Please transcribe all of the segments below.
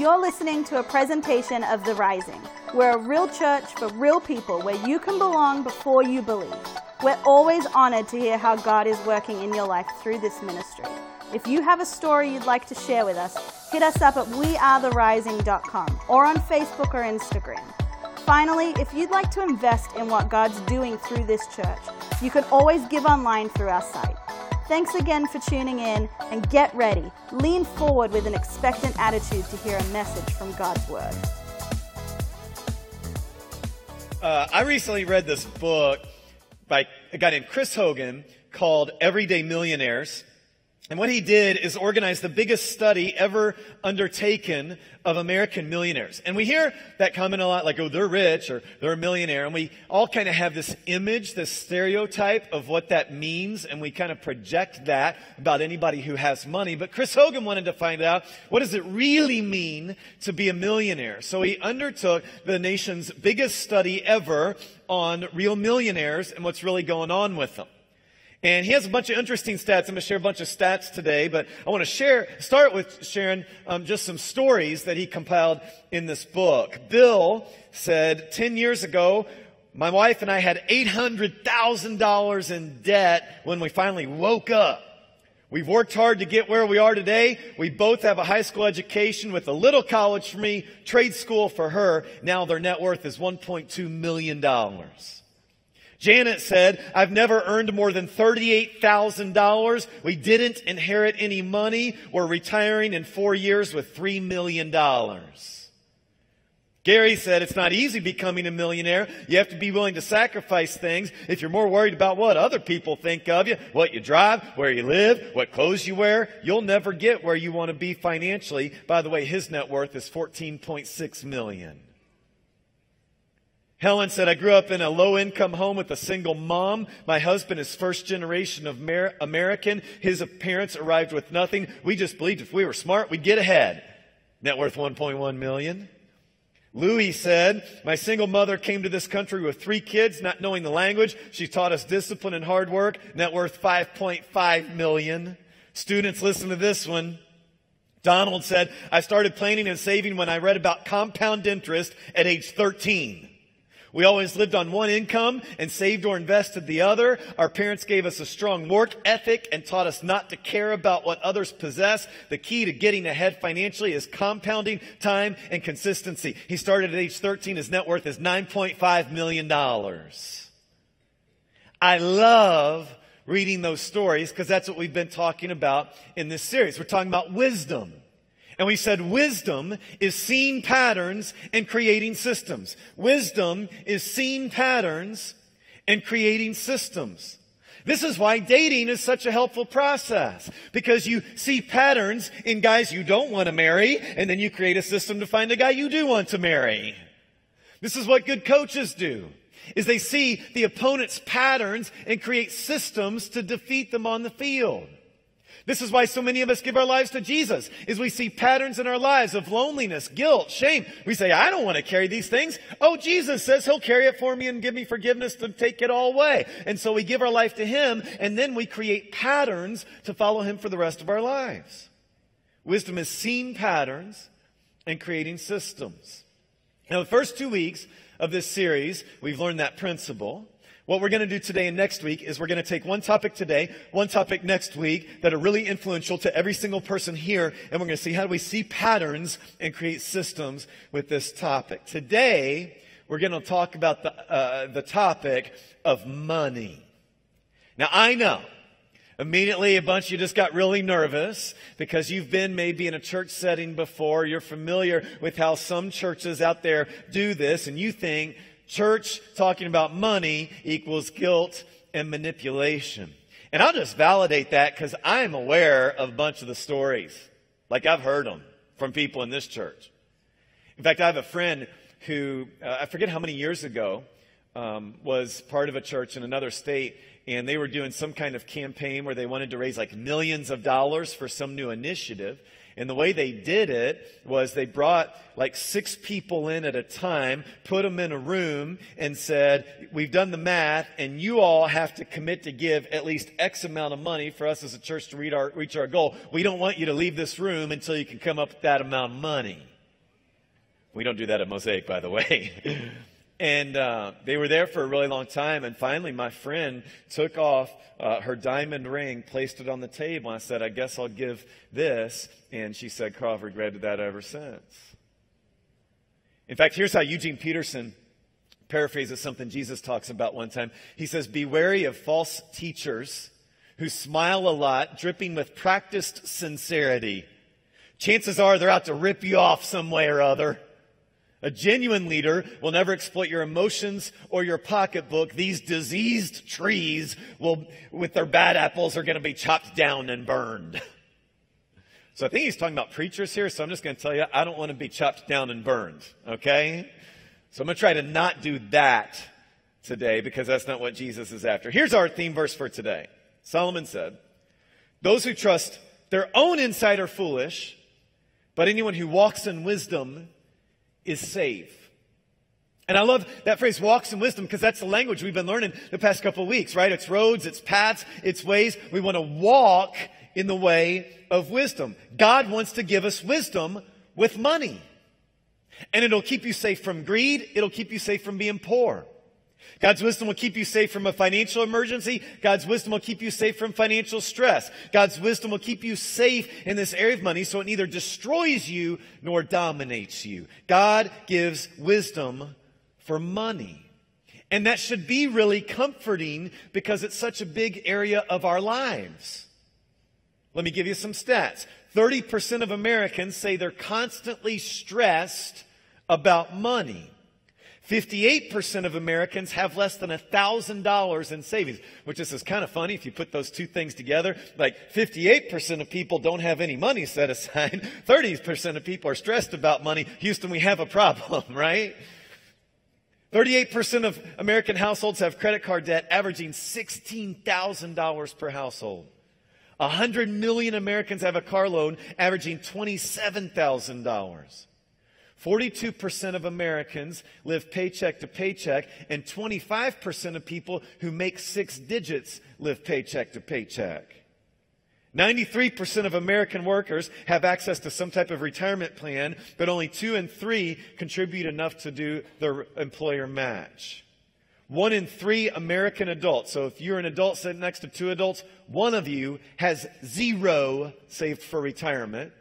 You're listening to a presentation of The Rising. We're a real church for real people where you can belong before you believe. We're always honored to hear how God is working in your life through this ministry. If you have a story you'd like to share with us, hit us up at wearetherising.com or on Facebook or Instagram. Finally, if you'd like to invest in what God's doing through this church, you can always give online through our site. Thanks again for tuning in and get ready. Lean forward with an expectant attitude to hear a message from God's Word. Uh, I recently read this book by a guy named Chris Hogan called Everyday Millionaires. And what he did is organize the biggest study ever undertaken of American millionaires. And we hear that comment a lot like, oh, they're rich or they're a millionaire. And we all kind of have this image, this stereotype of what that means. And we kind of project that about anybody who has money. But Chris Hogan wanted to find out what does it really mean to be a millionaire? So he undertook the nation's biggest study ever on real millionaires and what's really going on with them. And he has a bunch of interesting stats. I'm going to share a bunch of stats today, but I want to share, start with sharing um, just some stories that he compiled in this book. Bill said 10 years ago, my wife and I had $800,000 in debt when we finally woke up. We've worked hard to get where we are today. We both have a high school education with a little college for me, trade school for her. Now their net worth is $1.2 million. Janet said, I've never earned more than $38,000. We didn't inherit any money. We're retiring in four years with $3 million. Gary said it's not easy becoming a millionaire. You have to be willing to sacrifice things. If you're more worried about what other people think of you, what you drive, where you live, what clothes you wear, you'll never get where you want to be financially. By the way, his net worth is 14.6 million. Helen said, I grew up in a low income home with a single mom. My husband is first generation of Amer- American. His parents arrived with nothing. We just believed if we were smart, we'd get ahead. Net worth 1.1 million. Louis said, my single mother came to this country with three kids, not knowing the language. She taught us discipline and hard work. Net worth 5.5 million. Students, listen to this one. Donald said, I started planning and saving when I read about compound interest at age 13. We always lived on one income and saved or invested the other. Our parents gave us a strong work ethic and taught us not to care about what others possess. The key to getting ahead financially is compounding time and consistency. He started at age 13. His net worth is $9.5 million. I love reading those stories because that's what we've been talking about in this series. We're talking about wisdom. And we said wisdom is seeing patterns and creating systems. Wisdom is seeing patterns and creating systems. This is why dating is such a helpful process because you see patterns in guys you don't want to marry and then you create a system to find a guy you do want to marry. This is what good coaches do is they see the opponent's patterns and create systems to defeat them on the field. This is why so many of us give our lives to Jesus, is we see patterns in our lives of loneliness, guilt, shame. We say, I don't want to carry these things. Oh, Jesus says he'll carry it for me and give me forgiveness to take it all away. And so we give our life to him and then we create patterns to follow him for the rest of our lives. Wisdom is seeing patterns and creating systems. Now, the first two weeks of this series, we've learned that principle. What we're going to do today and next week is we're going to take one topic today, one topic next week that are really influential to every single person here, and we're going to see how do we see patterns and create systems with this topic. Today, we're going to talk about the, uh, the topic of money. Now, I know Immediately, a bunch of you just got really nervous because you've been maybe in a church setting before. You're familiar with how some churches out there do this, and you think church talking about money equals guilt and manipulation. And I'll just validate that because I'm aware of a bunch of the stories. Like I've heard them from people in this church. In fact, I have a friend who, uh, I forget how many years ago, um, was part of a church in another state, and they were doing some kind of campaign where they wanted to raise like millions of dollars for some new initiative. And the way they did it was they brought like six people in at a time, put them in a room, and said, We've done the math, and you all have to commit to give at least X amount of money for us as a church to reach our, reach our goal. We don't want you to leave this room until you can come up with that amount of money. We don't do that at Mosaic, by the way. and uh, they were there for a really long time. And finally, my friend took off uh, her diamond ring, placed it on the table. And I said, I guess I'll give this. And she said, Carl, regretted that ever since. In fact, here's how Eugene Peterson paraphrases something Jesus talks about one time. He says, Be wary of false teachers who smile a lot, dripping with practiced sincerity. Chances are they're out to rip you off some way or other. A genuine leader will never exploit your emotions or your pocketbook. These diseased trees will, with their bad apples, are going to be chopped down and burned. So I think he's talking about preachers here. So I'm just going to tell you, I don't want to be chopped down and burned. Okay? So I'm going to try to not do that today because that's not what Jesus is after. Here's our theme verse for today. Solomon said, those who trust their own insight are foolish, but anyone who walks in wisdom is safe. And I love that phrase, walks in wisdom, because that's the language we've been learning the past couple of weeks, right? It's roads, it's paths, it's ways. We want to walk in the way of wisdom. God wants to give us wisdom with money. And it'll keep you safe from greed. It'll keep you safe from being poor. God's wisdom will keep you safe from a financial emergency. God's wisdom will keep you safe from financial stress. God's wisdom will keep you safe in this area of money so it neither destroys you nor dominates you. God gives wisdom for money. And that should be really comforting because it's such a big area of our lives. Let me give you some stats. 30% of Americans say they're constantly stressed about money. 58% of Americans have less than $1,000 in savings, which is, is kind of funny if you put those two things together. Like 58% of people don't have any money set aside. 30% of people are stressed about money. Houston, we have a problem, right? 38% of American households have credit card debt averaging $16,000 per household. 100 million Americans have a car loan averaging $27,000. 42% of Americans live paycheck to paycheck, and 25% of people who make six digits live paycheck to paycheck. 93% of American workers have access to some type of retirement plan, but only two in three contribute enough to do their employer match. One in three American adults, so if you're an adult sitting next to two adults, one of you has zero saved for retirement.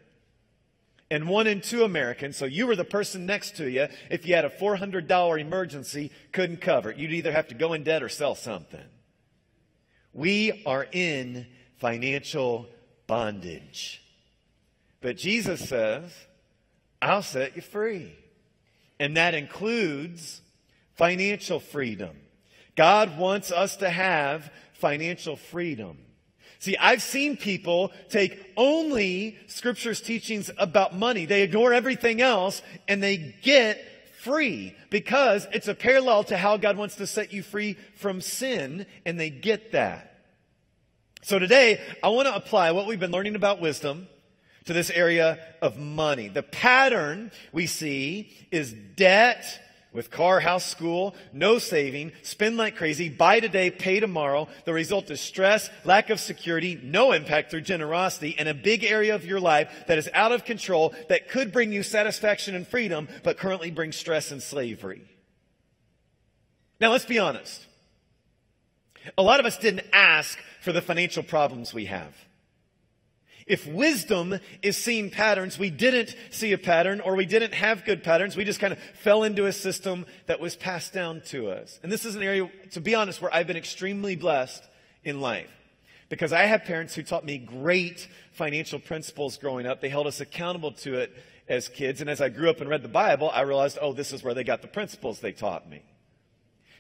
And one in two Americans, so you were the person next to you, if you had a $400 emergency, couldn't cover it. You'd either have to go in debt or sell something. We are in financial bondage. But Jesus says, I'll set you free. And that includes financial freedom. God wants us to have financial freedom. See, I've seen people take only scripture's teachings about money. They ignore everything else and they get free because it's a parallel to how God wants to set you free from sin and they get that. So today, I want to apply what we've been learning about wisdom to this area of money. The pattern we see is debt, with car, house, school, no saving, spend like crazy, buy today, pay tomorrow. The result is stress, lack of security, no impact through generosity, and a big area of your life that is out of control that could bring you satisfaction and freedom, but currently brings stress and slavery. Now let's be honest. A lot of us didn't ask for the financial problems we have. If wisdom is seeing patterns, we didn't see a pattern or we didn't have good patterns. We just kind of fell into a system that was passed down to us. And this is an area, to be honest, where I've been extremely blessed in life. Because I have parents who taught me great financial principles growing up. They held us accountable to it as kids. And as I grew up and read the Bible, I realized, oh, this is where they got the principles they taught me.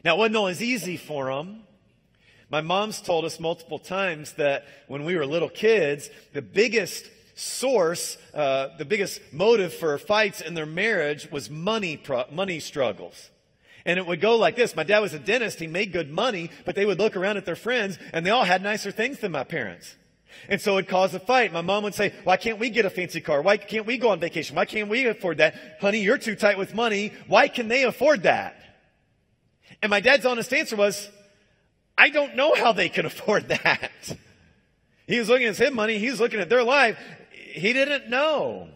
Now, it wasn't always easy for them. My mom's told us multiple times that when we were little kids, the biggest source, uh, the biggest motive for fights in their marriage was money, pro- money struggles. And it would go like this. My dad was a dentist. He made good money, but they would look around at their friends and they all had nicer things than my parents. And so it caused a fight. My mom would say, why can't we get a fancy car? Why can't we go on vacation? Why can't we afford that? Honey, you're too tight with money. Why can they afford that? And my dad's honest answer was, I don't know how they can afford that. He was looking at his money, he was looking at their life. He didn't know.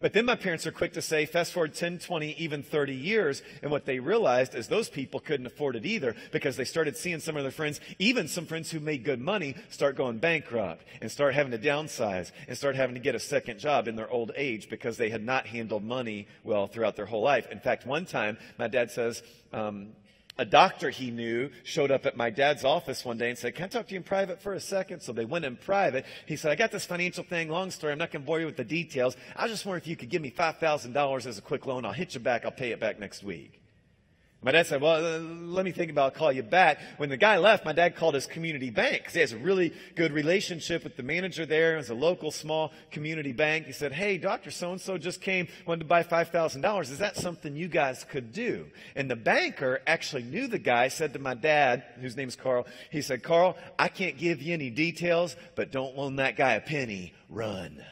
But then my parents are quick to say, fast forward 10, 20, even 30 years. And what they realized is those people couldn't afford it either because they started seeing some of their friends, even some friends who made good money, start going bankrupt and start having to downsize and start having to get a second job in their old age because they had not handled money well throughout their whole life. In fact, one time, my dad says, um, a doctor he knew showed up at my dad's office one day and said, Can I talk to you in private for a second? So they went in private. He said, I got this financial thing, long story. I'm not going to bore you with the details. I just wonder if you could give me $5,000 as a quick loan. I'll hit you back. I'll pay it back next week. My dad said, well, uh, let me think about. I'll call you back. When the guy left, my dad called his community bank because he has a really good relationship with the manager there. It was a local small community bank. He said, hey, Dr. So-and-so just came, wanted to buy $5,000. Is that something you guys could do? And the banker actually knew the guy, said to my dad, whose name is Carl, he said, Carl, I can't give you any details, but don't loan that guy a penny. Run.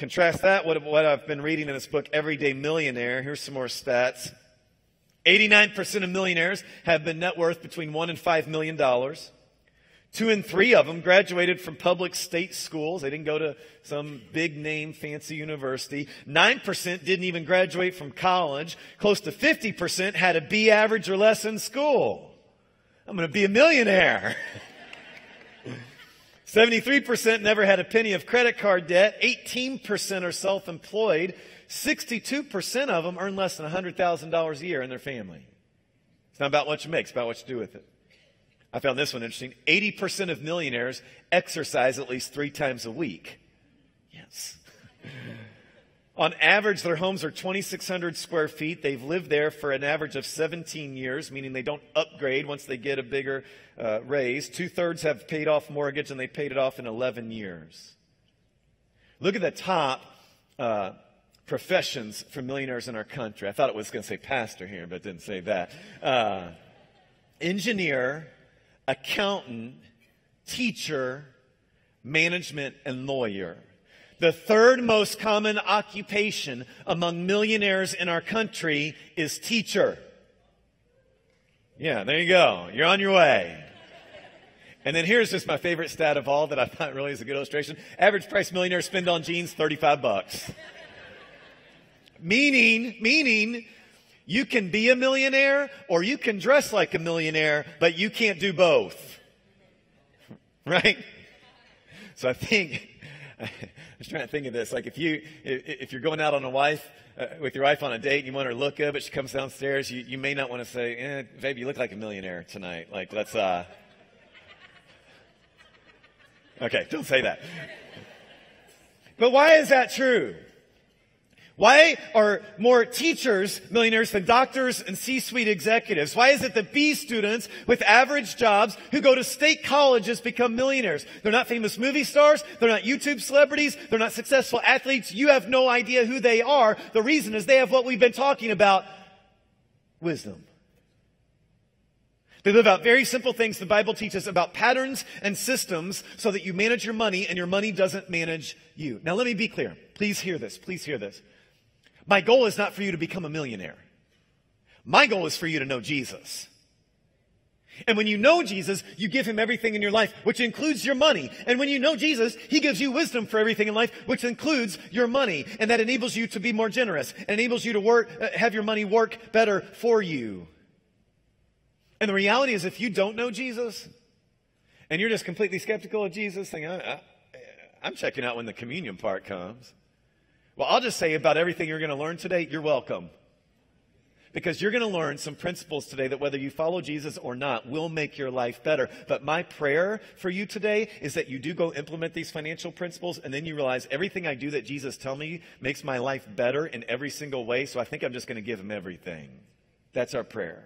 Contrast that with what I've been reading in this book, Everyday Millionaire. Here's some more stats. 89% of millionaires have been net worth between one and five million dollars. Two and three of them graduated from public state schools. They didn't go to some big name fancy university. 9% didn't even graduate from college. Close to 50% had a B average or less in school. I'm going to be a millionaire. 73% never had a penny of credit card debt. 18% are self employed. 62% of them earn less than $100,000 a year in their family. It's not about what you make, it's about what you do with it. I found this one interesting. 80% of millionaires exercise at least three times a week. Yes. On average, their homes are 2,600 square feet. They've lived there for an average of 17 years, meaning they don't upgrade once they get a bigger uh, raise. Two thirds have paid off mortgage, and they paid it off in 11 years. Look at the top uh, professions for millionaires in our country. I thought it was going to say pastor here, but didn't say that. Uh, engineer, accountant, teacher, management, and lawyer. The third most common occupation among millionaires in our country is teacher. Yeah, there you go. You're on your way. And then here's just my favorite stat of all that I thought really is a good illustration. Average price millionaires spend on jeans 35 bucks. meaning, meaning, you can be a millionaire or you can dress like a millionaire, but you can't do both. Right? So I think was trying to think of this. Like if you if you're going out on a wife uh, with your wife on a date and you want her to look good, but she comes downstairs, you, you may not want to say, eh, "Baby, you look like a millionaire tonight." Like let's uh. Okay, don't say that. But why is that true? Why are more teachers millionaires than doctors and C-suite executives? Why is it that B students with average jobs who go to state colleges become millionaires? They're not famous movie stars. They're not YouTube celebrities. They're not successful athletes. You have no idea who they are. The reason is they have what we've been talking about, wisdom. They live out very simple things the Bible teaches about patterns and systems so that you manage your money and your money doesn't manage you. Now let me be clear. Please hear this. Please hear this. My goal is not for you to become a millionaire. My goal is for you to know Jesus. And when you know Jesus, you give him everything in your life, which includes your money. And when you know Jesus, he gives you wisdom for everything in life, which includes your money. And that enables you to be more generous, and enables you to work, uh, have your money work better for you. And the reality is, if you don't know Jesus, and you're just completely skeptical of Jesus, thinking, I, I, I'm checking out when the communion part comes. Well, I'll just say about everything you're going to learn today, you're welcome. Because you're going to learn some principles today that whether you follow Jesus or not will make your life better. But my prayer for you today is that you do go implement these financial principles and then you realize everything I do that Jesus tell me makes my life better in every single way. So I think I'm just going to give him everything. That's our prayer.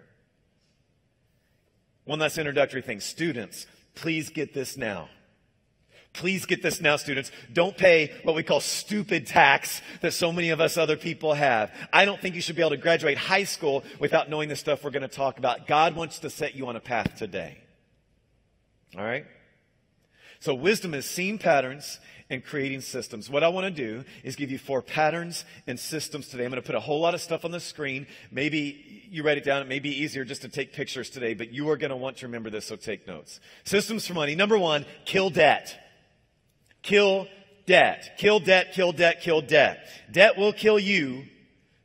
One last introductory thing. Students, please get this now. Please get this now, students. Don't pay what we call stupid tax that so many of us other people have. I don't think you should be able to graduate high school without knowing the stuff we're going to talk about. God wants to set you on a path today. All right? So wisdom is seeing patterns and creating systems. What I want to do is give you four patterns and systems today. I'm going to put a whole lot of stuff on the screen. Maybe you write it down. It may be easier just to take pictures today, but you are going to want to remember this, so take notes. Systems for money. Number one, kill debt kill debt. Kill debt, kill debt, kill debt. Debt will kill you,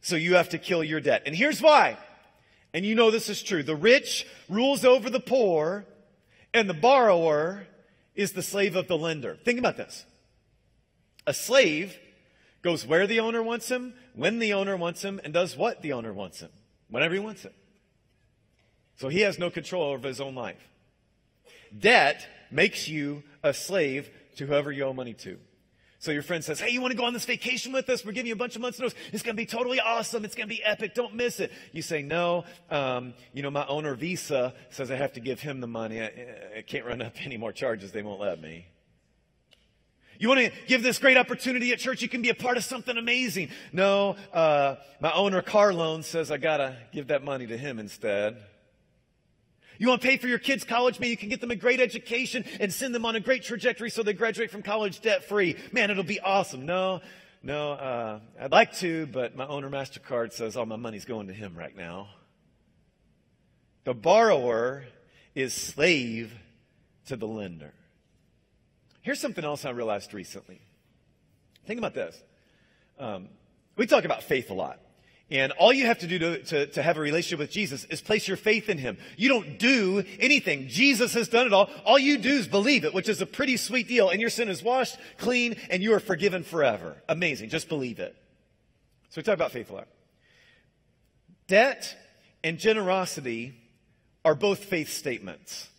so you have to kill your debt. And here's why. And you know this is true. The rich rules over the poor, and the borrower is the slave of the lender. Think about this. A slave goes where the owner wants him, when the owner wants him, and does what the owner wants him, whenever he wants it. So he has no control over his own life. Debt makes you a slave to whoever you owe money to. So your friend says, Hey, you want to go on this vacation with us? We're giving you a bunch of months' notice. It's going to be totally awesome. It's going to be epic. Don't miss it. You say, No, um, you know, my owner, Visa, says I have to give him the money. I, I can't run up any more charges. They won't let me. You want to give this great opportunity at church? You can be a part of something amazing. No, uh, my owner, car loan, says I got to give that money to him instead. You want to pay for your kids' college? Man, you can get them a great education and send them on a great trajectory so they graduate from college debt free. Man, it'll be awesome. No, no, uh, I'd like to, but my owner MasterCard says all my money's going to him right now. The borrower is slave to the lender. Here's something else I realized recently. Think about this. Um, we talk about faith a lot. And all you have to do to, to, to, have a relationship with Jesus is place your faith in Him. You don't do anything. Jesus has done it all. All you do is believe it, which is a pretty sweet deal. And your sin is washed, clean, and you are forgiven forever. Amazing. Just believe it. So we talk about faith a lot. Debt and generosity are both faith statements.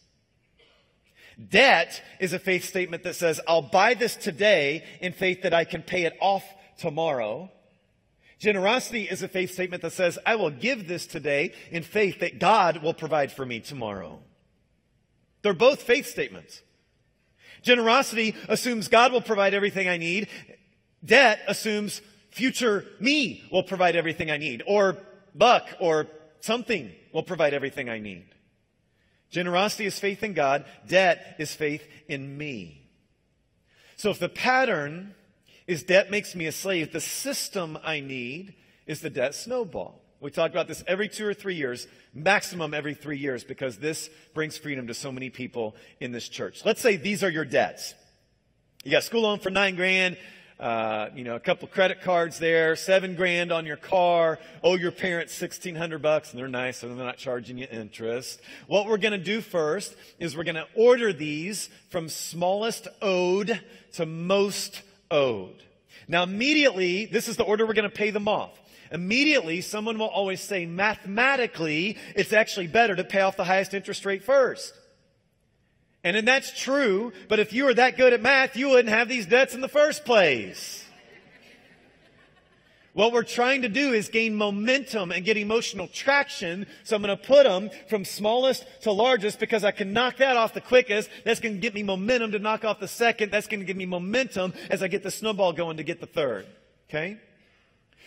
Debt is a faith statement that says, I'll buy this today in faith that I can pay it off tomorrow. Generosity is a faith statement that says, I will give this today in faith that God will provide for me tomorrow. They're both faith statements. Generosity assumes God will provide everything I need. Debt assumes future me will provide everything I need, or Buck, or something will provide everything I need. Generosity is faith in God. Debt is faith in me. So if the pattern is debt makes me a slave. The system I need is the debt snowball. We talk about this every two or three years, maximum every three years, because this brings freedom to so many people in this church. Let's say these are your debts. You got school loan for nine grand, uh, you know, a couple credit cards there, seven grand on your car, owe your parents sixteen hundred bucks, and they're nice, so they're not charging you interest. What we're going to do first is we're going to order these from smallest owed to most owed. Now, immediately, this is the order we're going to pay them off. Immediately, someone will always say, mathematically, it's actually better to pay off the highest interest rate first. And then that's true, but if you were that good at math, you wouldn't have these debts in the first place. What we're trying to do is gain momentum and get emotional traction. So I'm going to put them from smallest to largest because I can knock that off the quickest. That's going to get me momentum to knock off the second. That's going to give me momentum as I get the snowball going to get the third. Okay?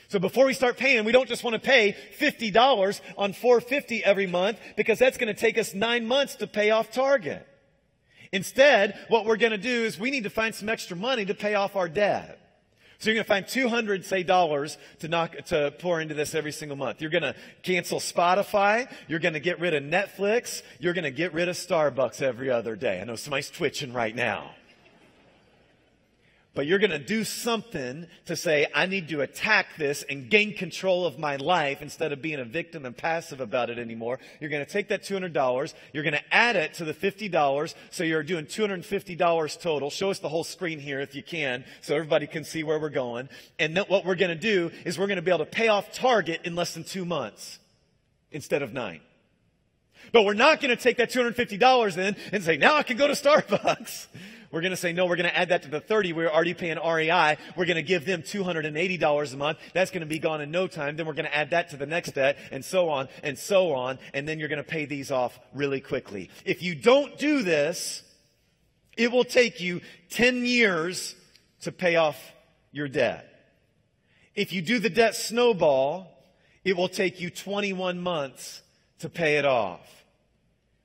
So before we start paying, we don't just want to pay $50 on 450 every month because that's going to take us nine months to pay off Target. Instead, what we're going to do is we need to find some extra money to pay off our debt. So you're going to find 200, say, dollars to knock, to pour into this every single month. You're going to cancel Spotify. You're going to get rid of Netflix. You're going to get rid of Starbucks every other day. I know somebody's twitching right now. But you're going to do something to say, I need to attack this and gain control of my life instead of being a victim and passive about it anymore. You're going to take that $200. You're going to add it to the $50. So you're doing $250 total. Show us the whole screen here if you can so everybody can see where we're going. And what we're going to do is we're going to be able to pay off Target in less than two months instead of nine. But we're not going to take that $250 in and say, now I can go to Starbucks. We're going to say, no, we're going to add that to the 30. We're already paying REI. We're going to give them $280 a month. That's going to be gone in no time. Then we're going to add that to the next debt and so on and so on. And then you're going to pay these off really quickly. If you don't do this, it will take you 10 years to pay off your debt. If you do the debt snowball, it will take you 21 months to pay it off.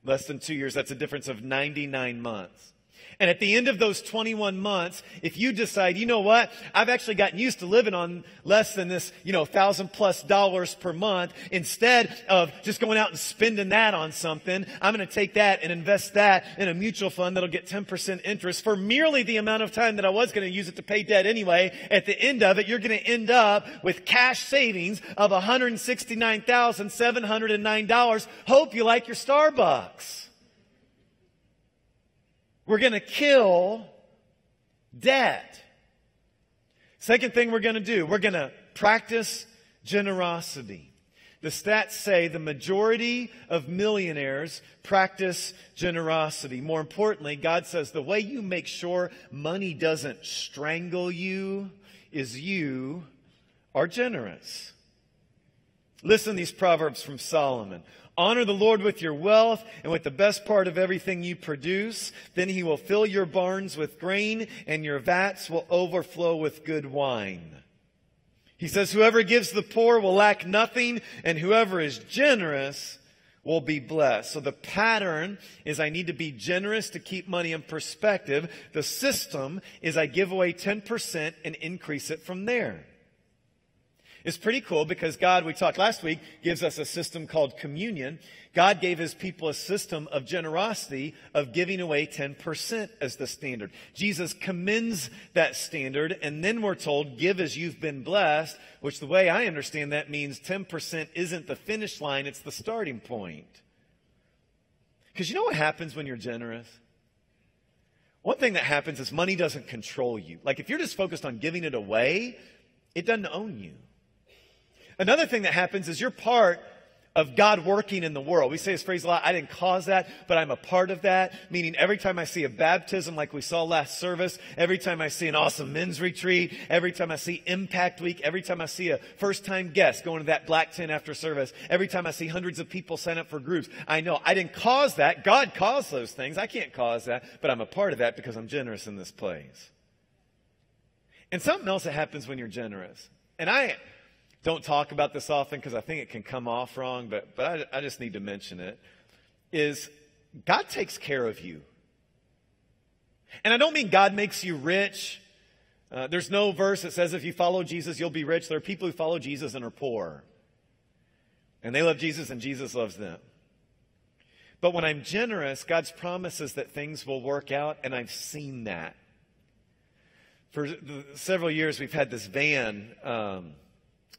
Less than two years. That's a difference of 99 months. And at the end of those 21 months, if you decide, you know what, I've actually gotten used to living on less than this, you know, thousand plus dollars per month, instead of just going out and spending that on something, I'm going to take that and invest that in a mutual fund that'll get 10% interest for merely the amount of time that I was going to use it to pay debt anyway. At the end of it, you're going to end up with cash savings of $169,709. Hope you like your Starbucks. We're going to kill debt. Second thing we're going to do, we're going to practice generosity. The stats say the majority of millionaires practice generosity. More importantly, God says the way you make sure money doesn't strangle you is you are generous. Listen to these proverbs from Solomon. Honor the Lord with your wealth and with the best part of everything you produce. Then he will fill your barns with grain and your vats will overflow with good wine. He says, whoever gives the poor will lack nothing and whoever is generous will be blessed. So the pattern is I need to be generous to keep money in perspective. The system is I give away 10% and increase it from there. It's pretty cool because God, we talked last week, gives us a system called communion. God gave his people a system of generosity of giving away 10% as the standard. Jesus commends that standard, and then we're told, give as you've been blessed, which the way I understand that means 10% isn't the finish line, it's the starting point. Because you know what happens when you're generous? One thing that happens is money doesn't control you. Like if you're just focused on giving it away, it doesn't own you. Another thing that happens is you're part of God working in the world. We say this phrase a lot, I didn't cause that, but I'm a part of that. Meaning every time I see a baptism like we saw last service, every time I see an awesome men's retreat, every time I see impact week, every time I see a first time guest going to that black tent after service, every time I see hundreds of people sign up for groups, I know I didn't cause that. God caused those things. I can't cause that, but I'm a part of that because I'm generous in this place. And something else that happens when you're generous. And I, don't talk about this often because I think it can come off wrong, but, but I, I just need to mention it, is God takes care of you. And I don't mean God makes you rich. Uh, there's no verse that says if you follow Jesus, you'll be rich. There are people who follow Jesus and are poor. And they love Jesus and Jesus loves them. But when I'm generous, God's promises that things will work out, and I've seen that. For several years, we've had this van. Um,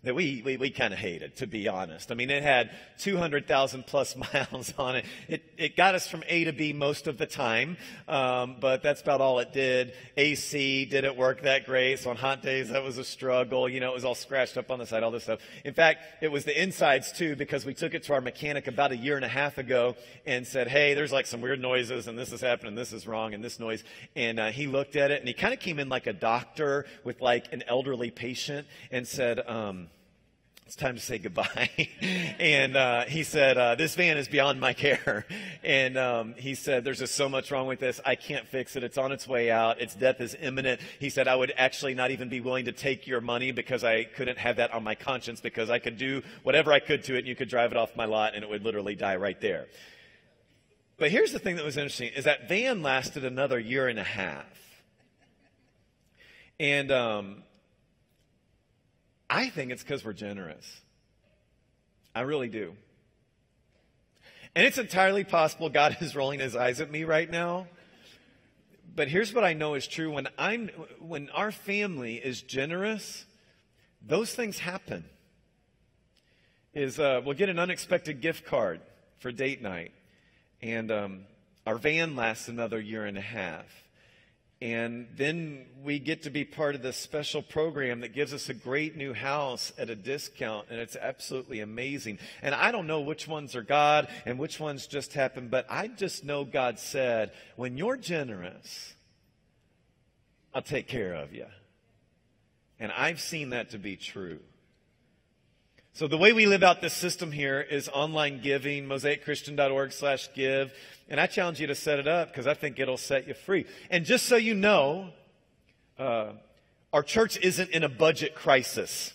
that we, we, we kind of hated, to be honest. I mean, it had 200,000 plus miles on it. it. It got us from A to B most of the time, um, but that's about all it did. AC didn't work that great, so on hot days that was a struggle. You know, it was all scratched up on the side, all this stuff. In fact, it was the insides too, because we took it to our mechanic about a year and a half ago and said, hey, there's like some weird noises, and this is happening, this is wrong, and this noise. And uh, he looked at it, and he kind of came in like a doctor with like an elderly patient and said, um, it's time to say goodbye. and uh, he said, uh, This van is beyond my care. And um, he said, There's just so much wrong with this. I can't fix it. It's on its way out. Its death is imminent. He said, I would actually not even be willing to take your money because I couldn't have that on my conscience because I could do whatever I could to it and you could drive it off my lot and it would literally die right there. But here's the thing that was interesting is that van lasted another year and a half. And um, I think it's because we're generous. I really do. And it's entirely possible God is rolling his eyes at me right now. But here's what I know is true when I'm when our family is generous, those things happen. Is uh, we'll get an unexpected gift card for date night, and um, our van lasts another year and a half. And then we get to be part of this special program that gives us a great new house at a discount, and it's absolutely amazing. And I don't know which ones are God and which ones just happen, but I just know God said, when you're generous, I'll take care of you. And I've seen that to be true. So the way we live out this system here is online giving, mosaicchristian.org slash give. And I challenge you to set it up because I think it'll set you free. And just so you know, uh, our church isn't in a budget crisis.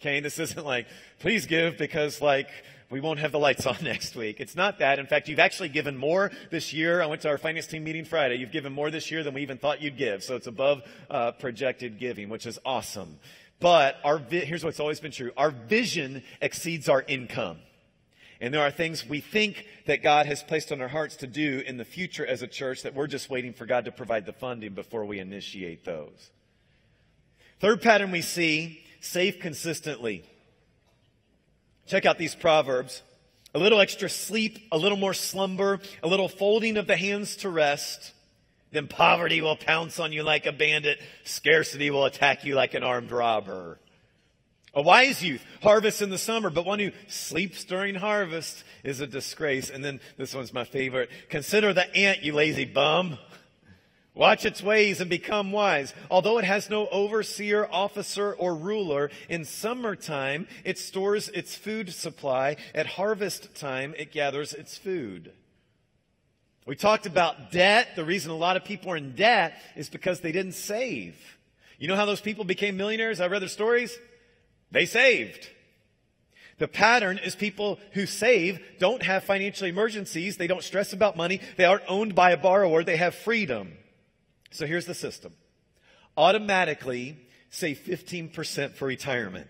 Okay, this isn't like, please give because like we won't have the lights on next week. It's not that. In fact, you've actually given more this year. I went to our finance team meeting Friday. You've given more this year than we even thought you'd give. So it's above uh, projected giving, which is awesome. But our vi- here's what's always been true. Our vision exceeds our income. And there are things we think that God has placed on our hearts to do in the future as a church that we're just waiting for God to provide the funding before we initiate those. Third pattern we see, save consistently. Check out these proverbs. A little extra sleep, a little more slumber, a little folding of the hands to rest. Then poverty will pounce on you like a bandit. Scarcity will attack you like an armed robber. A wise youth harvests in the summer, but one who sleeps during harvest is a disgrace. And then this one's my favorite. Consider the ant, you lazy bum. Watch its ways and become wise. Although it has no overseer, officer, or ruler, in summertime it stores its food supply. At harvest time it gathers its food. We talked about debt. The reason a lot of people are in debt is because they didn't save. You know how those people became millionaires? I read their stories. They saved. The pattern is people who save don't have financial emergencies. They don't stress about money. They aren't owned by a borrower. They have freedom. So here's the system automatically save 15% for retirement.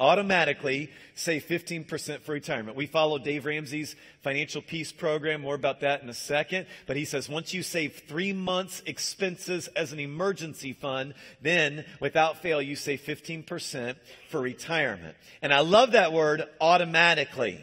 Automatically save 15% for retirement. We follow Dave Ramsey's financial peace program. More about that in a second. But he says once you save three months expenses as an emergency fund, then without fail, you save 15% for retirement. And I love that word automatically.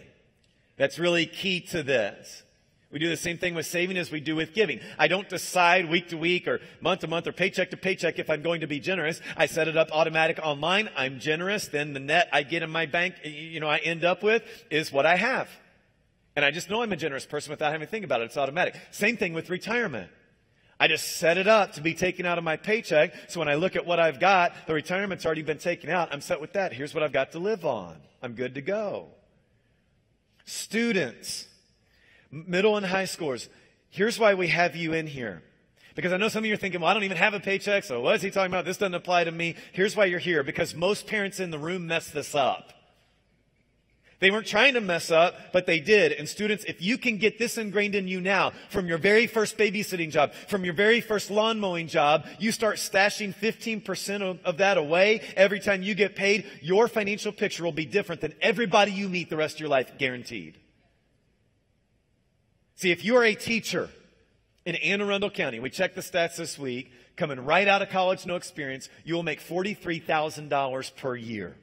That's really key to this. We do the same thing with saving as we do with giving. I don't decide week to week or month to month or paycheck to paycheck if I'm going to be generous. I set it up automatic online. I'm generous. Then the net I get in my bank, you know, I end up with is what I have. And I just know I'm a generous person without having to think about it. It's automatic. Same thing with retirement. I just set it up to be taken out of my paycheck. So when I look at what I've got, the retirement's already been taken out. I'm set with that. Here's what I've got to live on. I'm good to go. Students middle and high schoolers, here's why we have you in here. Because I know some of you are thinking, well, I don't even have a paycheck, so what is he talking about? This doesn't apply to me. Here's why you're here. Because most parents in the room mess this up. They weren't trying to mess up, but they did. And students, if you can get this ingrained in you now, from your very first babysitting job, from your very first lawn mowing job, you start stashing 15% of, of, that away every time you get paid, your financial picture will be different than everybody you meet the rest of your life, guaranteed. See, if you are a teacher in Anne Arundel County, we checked the stats this week, coming right out of college, no experience, you will make $43,000 per year.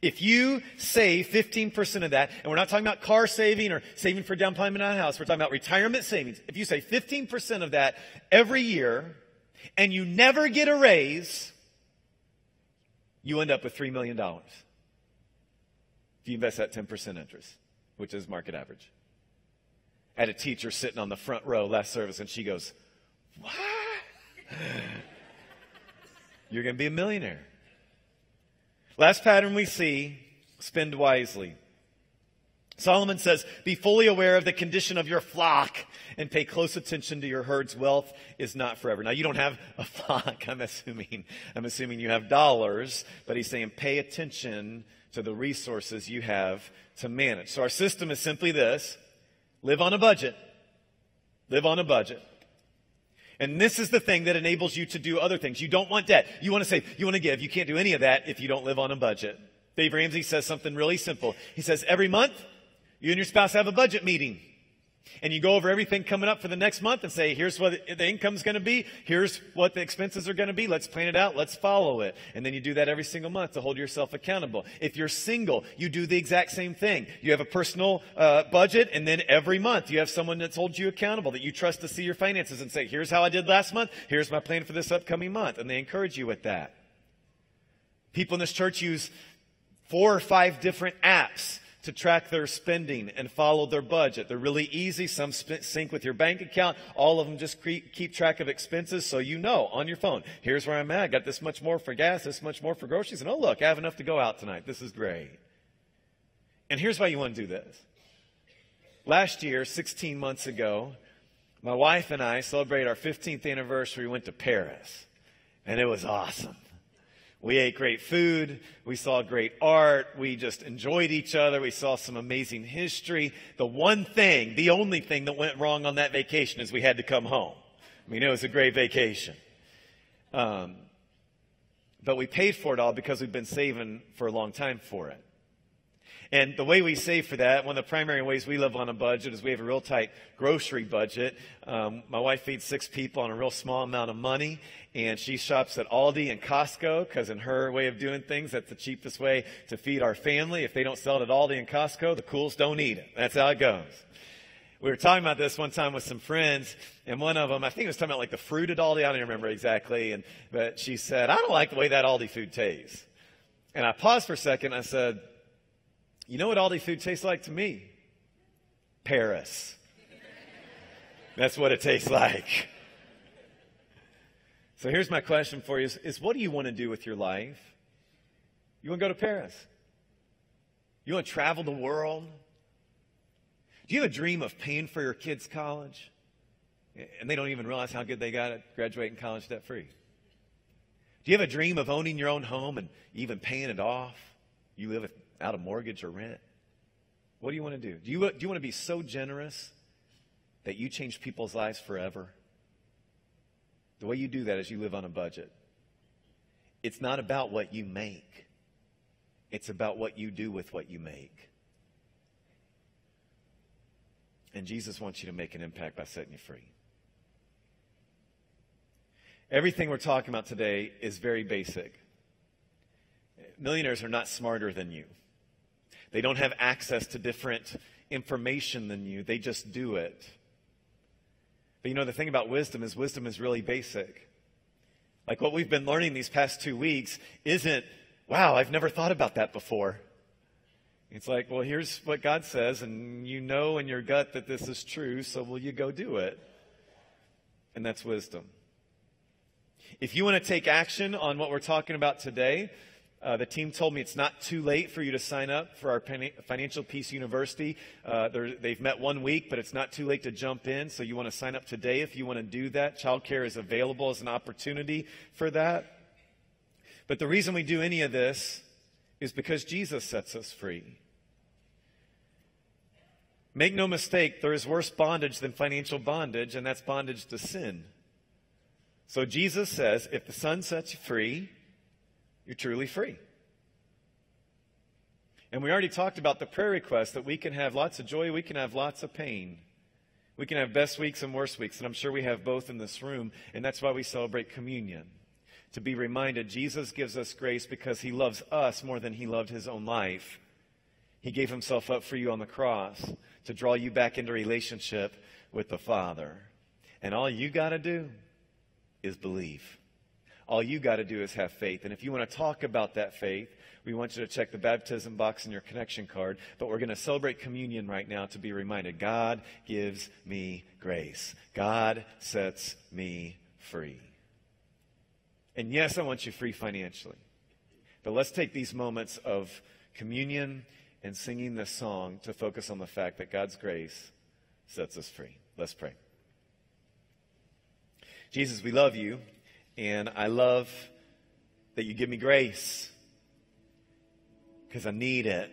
If you save 15% of that, and we're not talking about car saving or saving for down payment on a house, we're talking about retirement savings. If you save 15% of that every year and you never get a raise, you end up with $3 million. If you invest that 10% interest, which is market average had a teacher sitting on the front row last service, and she goes, What? You're going to be a millionaire. Last pattern we see spend wisely. Solomon says, Be fully aware of the condition of your flock and pay close attention to your herd's wealth is not forever. Now, you don't have a flock, I'm assuming. I'm assuming you have dollars, but he's saying pay attention to the resources you have to manage. So, our system is simply this Live on a budget. Live on a budget. And this is the thing that enables you to do other things. You don't want debt. You want to save. You want to give. You can't do any of that if you don't live on a budget. Dave Ramsey says something really simple. He says, every month, you and your spouse have a budget meeting and you go over everything coming up for the next month and say, here's what the income's going to be. Here's what the expenses are going to be. Let's plan it out. Let's follow it. And then you do that every single month to hold yourself accountable. If you're single, you do the exact same thing. You have a personal uh, budget and then every month you have someone that holds you accountable that you trust to see your finances and say, here's how I did last month. Here's my plan for this upcoming month. And they encourage you with that. People in this church use four or five different apps to track their spending and follow their budget. They're really easy. Some sync with your bank account. All of them just keep track of expenses so you know on your phone. Here's where I'm at. I got this much more for gas, this much more for groceries. And oh, look, I have enough to go out tonight. This is great. And here's why you want to do this. Last year, 16 months ago, my wife and I celebrated our 15th anniversary. We went to Paris, and it was awesome. We ate great food. We saw great art. We just enjoyed each other. We saw some amazing history. The one thing, the only thing that went wrong on that vacation is we had to come home. I mean, it was a great vacation. Um, but we paid for it all because we've been saving for a long time for it. And the way we save for that, one of the primary ways we live on a budget is we have a real tight grocery budget. Um, my wife feeds six people on a real small amount of money, and she shops at Aldi and Costco because, in her way of doing things, that's the cheapest way to feed our family. If they don't sell it at Aldi and Costco, the cools don't eat it. That's how it goes. We were talking about this one time with some friends, and one of them, I think it was talking about like the fruit at Aldi. I don't remember exactly, and but she said, "I don't like the way that Aldi food tastes." And I paused for a second. I said, you know what Aldi food tastes like to me? Paris. That's what it tastes like. So here's my question for you is, is what do you want to do with your life? You want to go to Paris? You want to travel the world? Do you have a dream of paying for your kids' college? And they don't even realize how good they got at graduating college debt free. Do you have a dream of owning your own home and even paying it off? You live out of mortgage or rent? What do you want to do? Do you, do you want to be so generous that you change people's lives forever? The way you do that is you live on a budget. It's not about what you make, it's about what you do with what you make. And Jesus wants you to make an impact by setting you free. Everything we're talking about today is very basic. Millionaires are not smarter than you. They don't have access to different information than you, they just do it. But you know, the thing about wisdom is wisdom is really basic. Like what we've been learning these past two weeks isn't, wow, I've never thought about that before. It's like, well, here's what God says, and you know in your gut that this is true, so will you go do it? And that's wisdom. If you want to take action on what we're talking about today, uh, the team told me it's not too late for you to sign up for our Financial Peace University. Uh, they've met one week, but it's not too late to jump in. So you want to sign up today if you want to do that. Childcare is available as an opportunity for that. But the reason we do any of this is because Jesus sets us free. Make no mistake, there is worse bondage than financial bondage, and that's bondage to sin. So Jesus says, if the Son sets you free, you're truly free. And we already talked about the prayer request that we can have lots of joy, we can have lots of pain. We can have best weeks and worst weeks, and I'm sure we have both in this room, and that's why we celebrate communion. To be reminded, Jesus gives us grace because he loves us more than he loved his own life. He gave himself up for you on the cross to draw you back into relationship with the Father. And all you got to do is believe. All you got to do is have faith. And if you want to talk about that faith, we want you to check the baptism box in your connection card. But we're going to celebrate communion right now to be reminded God gives me grace, God sets me free. And yes, I want you free financially. But let's take these moments of communion and singing this song to focus on the fact that God's grace sets us free. Let's pray. Jesus, we love you. And I love that you give me grace because I need it.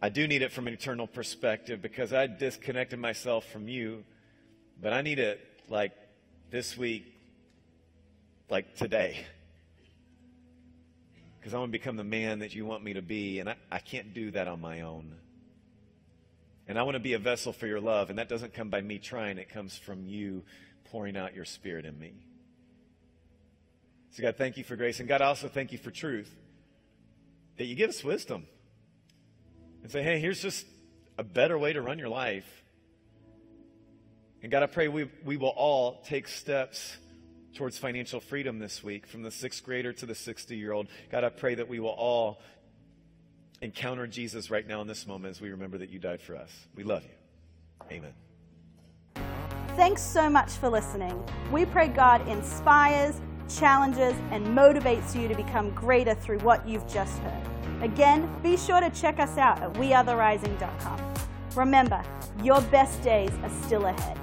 I do need it from an eternal perspective because I disconnected myself from you, but I need it like this week, like today. Because I want to become the man that you want me to be, and I, I can't do that on my own. And I want to be a vessel for your love, and that doesn't come by me trying, it comes from you pouring out your spirit in me. So, God, thank you for grace. And God, also thank you for truth. That you give us wisdom and say, hey, here's just a better way to run your life. And God, I pray we, we will all take steps towards financial freedom this week, from the sixth grader to the 60 year old. God, I pray that we will all encounter Jesus right now in this moment as we remember that you died for us. We love you. Amen. Thanks so much for listening. We pray God inspires, challenges, and motivates you to become greater through what you've just heard. Again, be sure to check us out at wearetherising.com. Remember, your best days are still ahead.